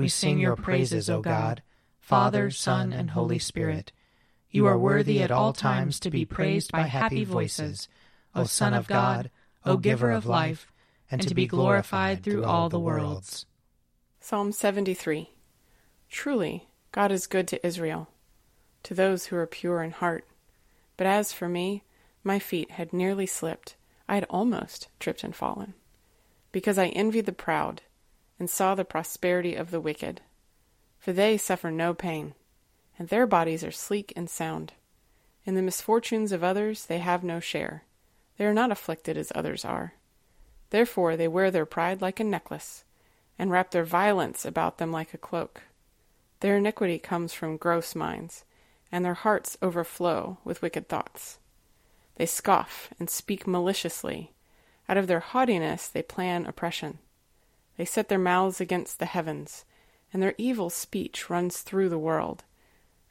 we sing your praises, O God, Father, Son, and Holy Spirit. You are worthy at all times to be praised by happy voices, O Son of God, O Giver of life, and to be glorified through all the worlds. Psalm 73 Truly, God is good to Israel, to those who are pure in heart. But as for me, my feet had nearly slipped. I had almost tripped and fallen, because I envied the proud and saw the prosperity of the wicked. For they suffer no pain, and their bodies are sleek and sound. In the misfortunes of others they have no share. They are not afflicted as others are. Therefore they wear their pride like a necklace, and wrap their violence about them like a cloak. Their iniquity comes from gross minds, and their hearts overflow with wicked thoughts. They scoff and speak maliciously. Out of their haughtiness they plan oppression. They set their mouths against the heavens, and their evil speech runs through the world.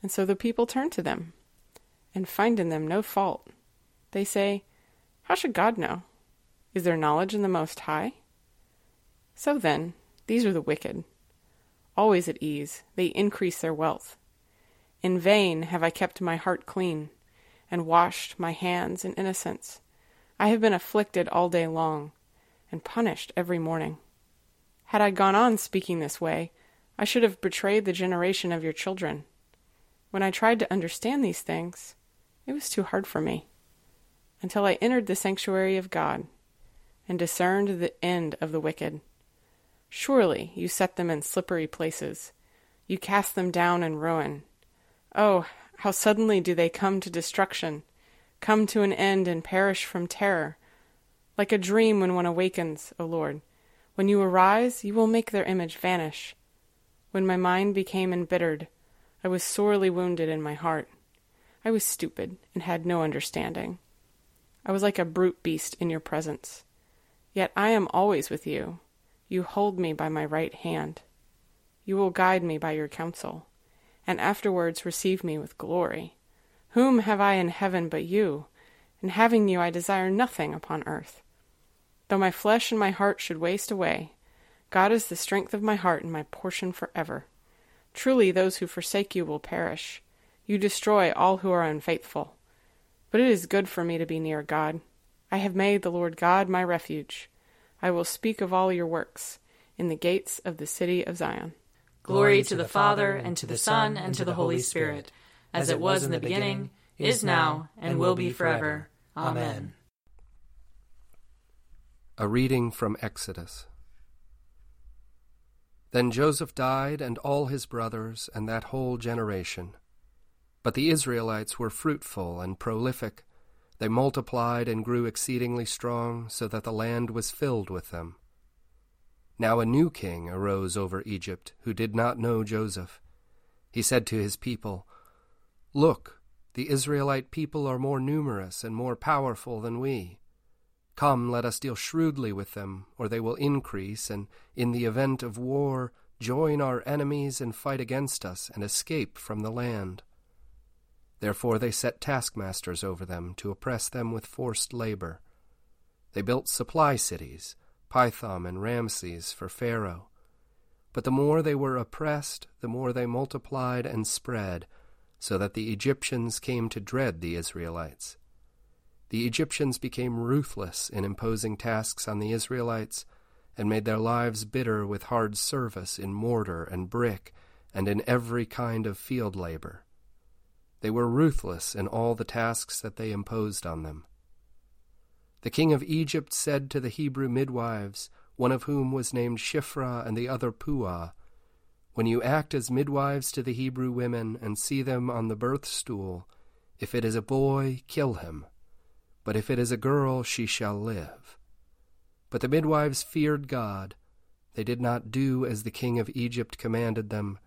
And so the people turn to them, and find in them no fault. They say, How should God know? Is there knowledge in the Most High? So then, these are the wicked always at ease, they increase their wealth. In vain have I kept my heart clean, and washed my hands in innocence. I have been afflicted all day long, and punished every morning. Had I gone on speaking this way, I should have betrayed the generation of your children. When I tried to understand these things, it was too hard for me, until I entered the sanctuary of God, and discerned the end of the wicked. Surely you set them in slippery places. You cast them down in ruin. Oh, how suddenly do they come to destruction, come to an end and perish from terror. Like a dream when one awakens, O Lord. When you arise, you will make their image vanish. When my mind became embittered, I was sorely wounded in my heart. I was stupid and had no understanding. I was like a brute beast in your presence. Yet I am always with you. You hold me by my right hand. You will guide me by your counsel, and afterwards receive me with glory. Whom have I in heaven but you? And having you, I desire nothing upon earth. Though my flesh and my heart should waste away, God is the strength of my heart and my portion forever. Truly, those who forsake you will perish. You destroy all who are unfaithful. But it is good for me to be near God. I have made the Lord God my refuge. I will speak of all your works in the gates of the city of Zion. Glory to the Father, and to the Son, and to the Holy Spirit, as it was in the beginning, is now, and will be forever. Amen. A reading from Exodus. Then Joseph died, and all his brothers, and that whole generation. But the Israelites were fruitful and prolific they multiplied and grew exceedingly strong, so that the land was filled with them. Now a new king arose over Egypt, who did not know Joseph. He said to his people, Look, the Israelite people are more numerous and more powerful than we. Come, let us deal shrewdly with them, or they will increase, and in the event of war, join our enemies and fight against us and escape from the land. Therefore they set taskmasters over them to oppress them with forced labor. They built supply cities, Pithom and Ramses, for Pharaoh. But the more they were oppressed, the more they multiplied and spread, so that the Egyptians came to dread the Israelites. The Egyptians became ruthless in imposing tasks on the Israelites and made their lives bitter with hard service in mortar and brick and in every kind of field labor. They were ruthless in all the tasks that they imposed on them. The king of Egypt said to the Hebrew midwives, one of whom was named Shiphrah and the other Puah, When you act as midwives to the Hebrew women and see them on the birth stool, if it is a boy, kill him, but if it is a girl, she shall live. But the midwives feared God. They did not do as the king of Egypt commanded them,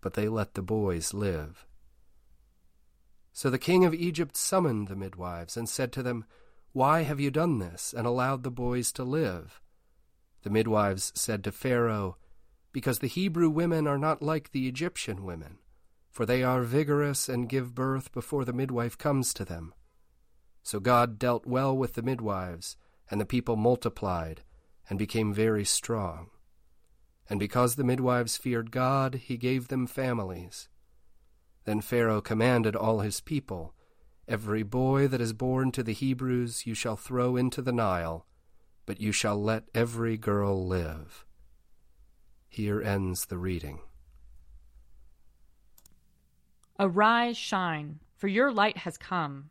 but they let the boys live. So the king of Egypt summoned the midwives and said to them, Why have you done this and allowed the boys to live? The midwives said to Pharaoh, Because the Hebrew women are not like the Egyptian women, for they are vigorous and give birth before the midwife comes to them. So God dealt well with the midwives, and the people multiplied and became very strong. And because the midwives feared God, he gave them families. Then Pharaoh commanded all his people, Every boy that is born to the Hebrews you shall throw into the Nile, but you shall let every girl live. Here ends the reading. Arise, shine, for your light has come,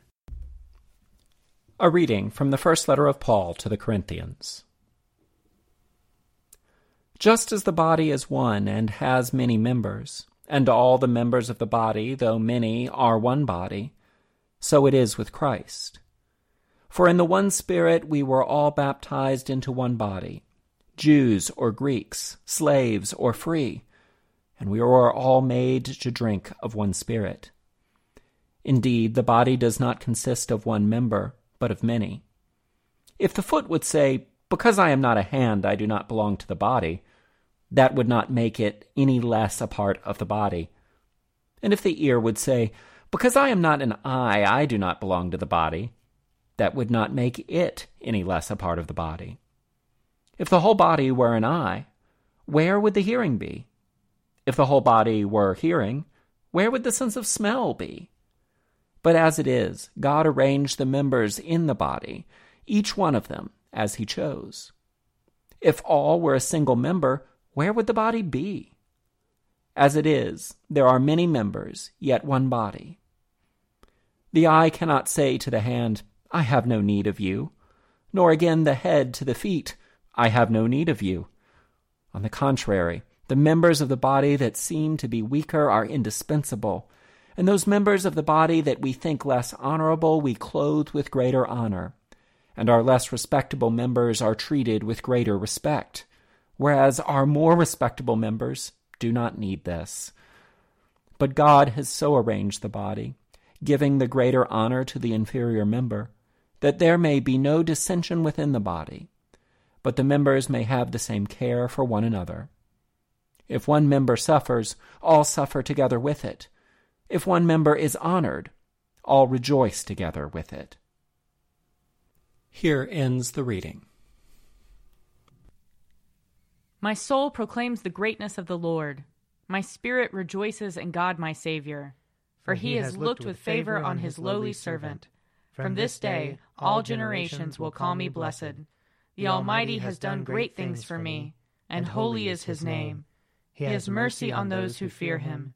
A reading from the first letter of Paul to the Corinthians. Just as the body is one and has many members, and all the members of the body, though many, are one body, so it is with Christ. For in the one Spirit we were all baptized into one body, Jews or Greeks, slaves or free, and we were all made to drink of one Spirit. Indeed, the body does not consist of one member, but of many. If the foot would say, Because I am not a hand, I do not belong to the body, that would not make it any less a part of the body. And if the ear would say, Because I am not an eye, I do not belong to the body, that would not make it any less a part of the body. If the whole body were an eye, where would the hearing be? If the whole body were hearing, where would the sense of smell be? But as it is, God arranged the members in the body, each one of them, as he chose. If all were a single member, where would the body be? As it is, there are many members, yet one body. The eye cannot say to the hand, I have no need of you, nor again the head to the feet, I have no need of you. On the contrary, the members of the body that seem to be weaker are indispensable, and those members of the body that we think less honorable we clothe with greater honor, and our less respectable members are treated with greater respect whereas our more respectable members do not need this. But God has so arranged the body, giving the greater honor to the inferior member, that there may be no dissension within the body, but the members may have the same care for one another. If one member suffers, all suffer together with it. If one member is honored, all rejoice together with it. Here ends the reading. My soul proclaims the greatness of the Lord. My spirit rejoices in God my Saviour, for he has looked with favor on his lowly servant. From this day all generations will call me blessed. The Almighty has done great things for me, and holy is his name. He has mercy on those who fear him,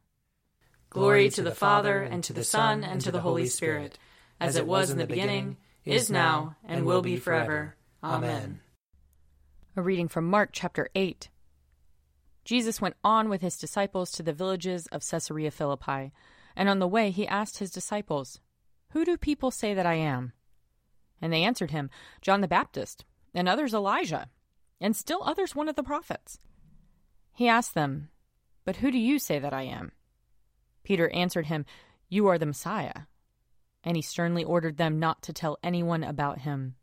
Glory to the Father, and to the Son, and to the Holy Spirit, as it was in the beginning, is now, and will be forever. Amen. A reading from Mark chapter 8. Jesus went on with his disciples to the villages of Caesarea Philippi, and on the way he asked his disciples, Who do people say that I am? And they answered him, John the Baptist, and others Elijah, and still others one of the prophets. He asked them, But who do you say that I am? Peter answered him, You are the Messiah. And he sternly ordered them not to tell anyone about him.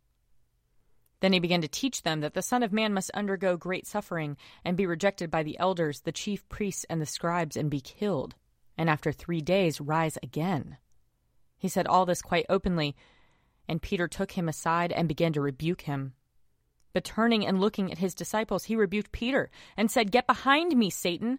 Then he began to teach them that the Son of Man must undergo great suffering, and be rejected by the elders, the chief priests, and the scribes, and be killed, and after three days rise again. He said all this quite openly, and Peter took him aside and began to rebuke him. But turning and looking at his disciples, he rebuked Peter, and said, Get behind me, Satan,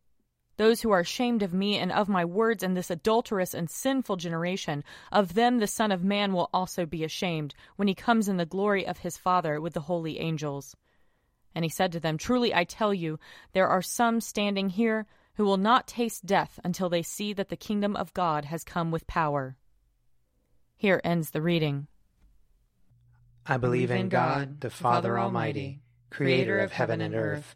Those who are ashamed of me and of my words in this adulterous and sinful generation, of them the Son of Man will also be ashamed when he comes in the glory of his Father with the holy angels. And he said to them, Truly I tell you, there are some standing here who will not taste death until they see that the kingdom of God has come with power. Here ends the reading. I believe in God, the Father Almighty, creator of heaven and earth.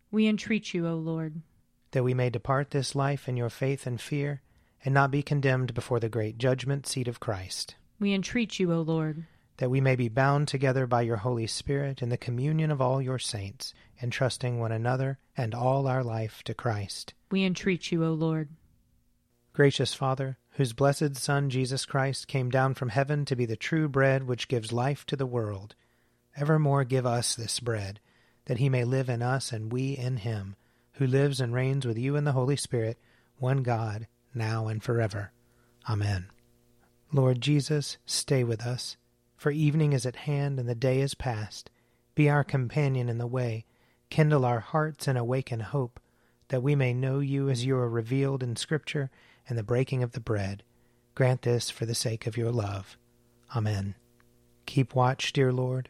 We entreat you, O Lord. That we may depart this life in your faith and fear, and not be condemned before the great judgment seat of Christ. We entreat you, O Lord. That we may be bound together by your Holy Spirit in the communion of all your saints, entrusting one another and all our life to Christ. We entreat you, O Lord. Gracious Father, whose blessed Son Jesus Christ came down from heaven to be the true bread which gives life to the world, evermore give us this bread that he may live in us and we in him, who lives and reigns with you in the Holy Spirit, one God, now and forever. Amen. Lord Jesus, stay with us, for evening is at hand and the day is past. Be our companion in the way, kindle our hearts and awaken hope, that we may know you as you are revealed in Scripture and the breaking of the bread. Grant this for the sake of your love. Amen. Keep watch, dear Lord,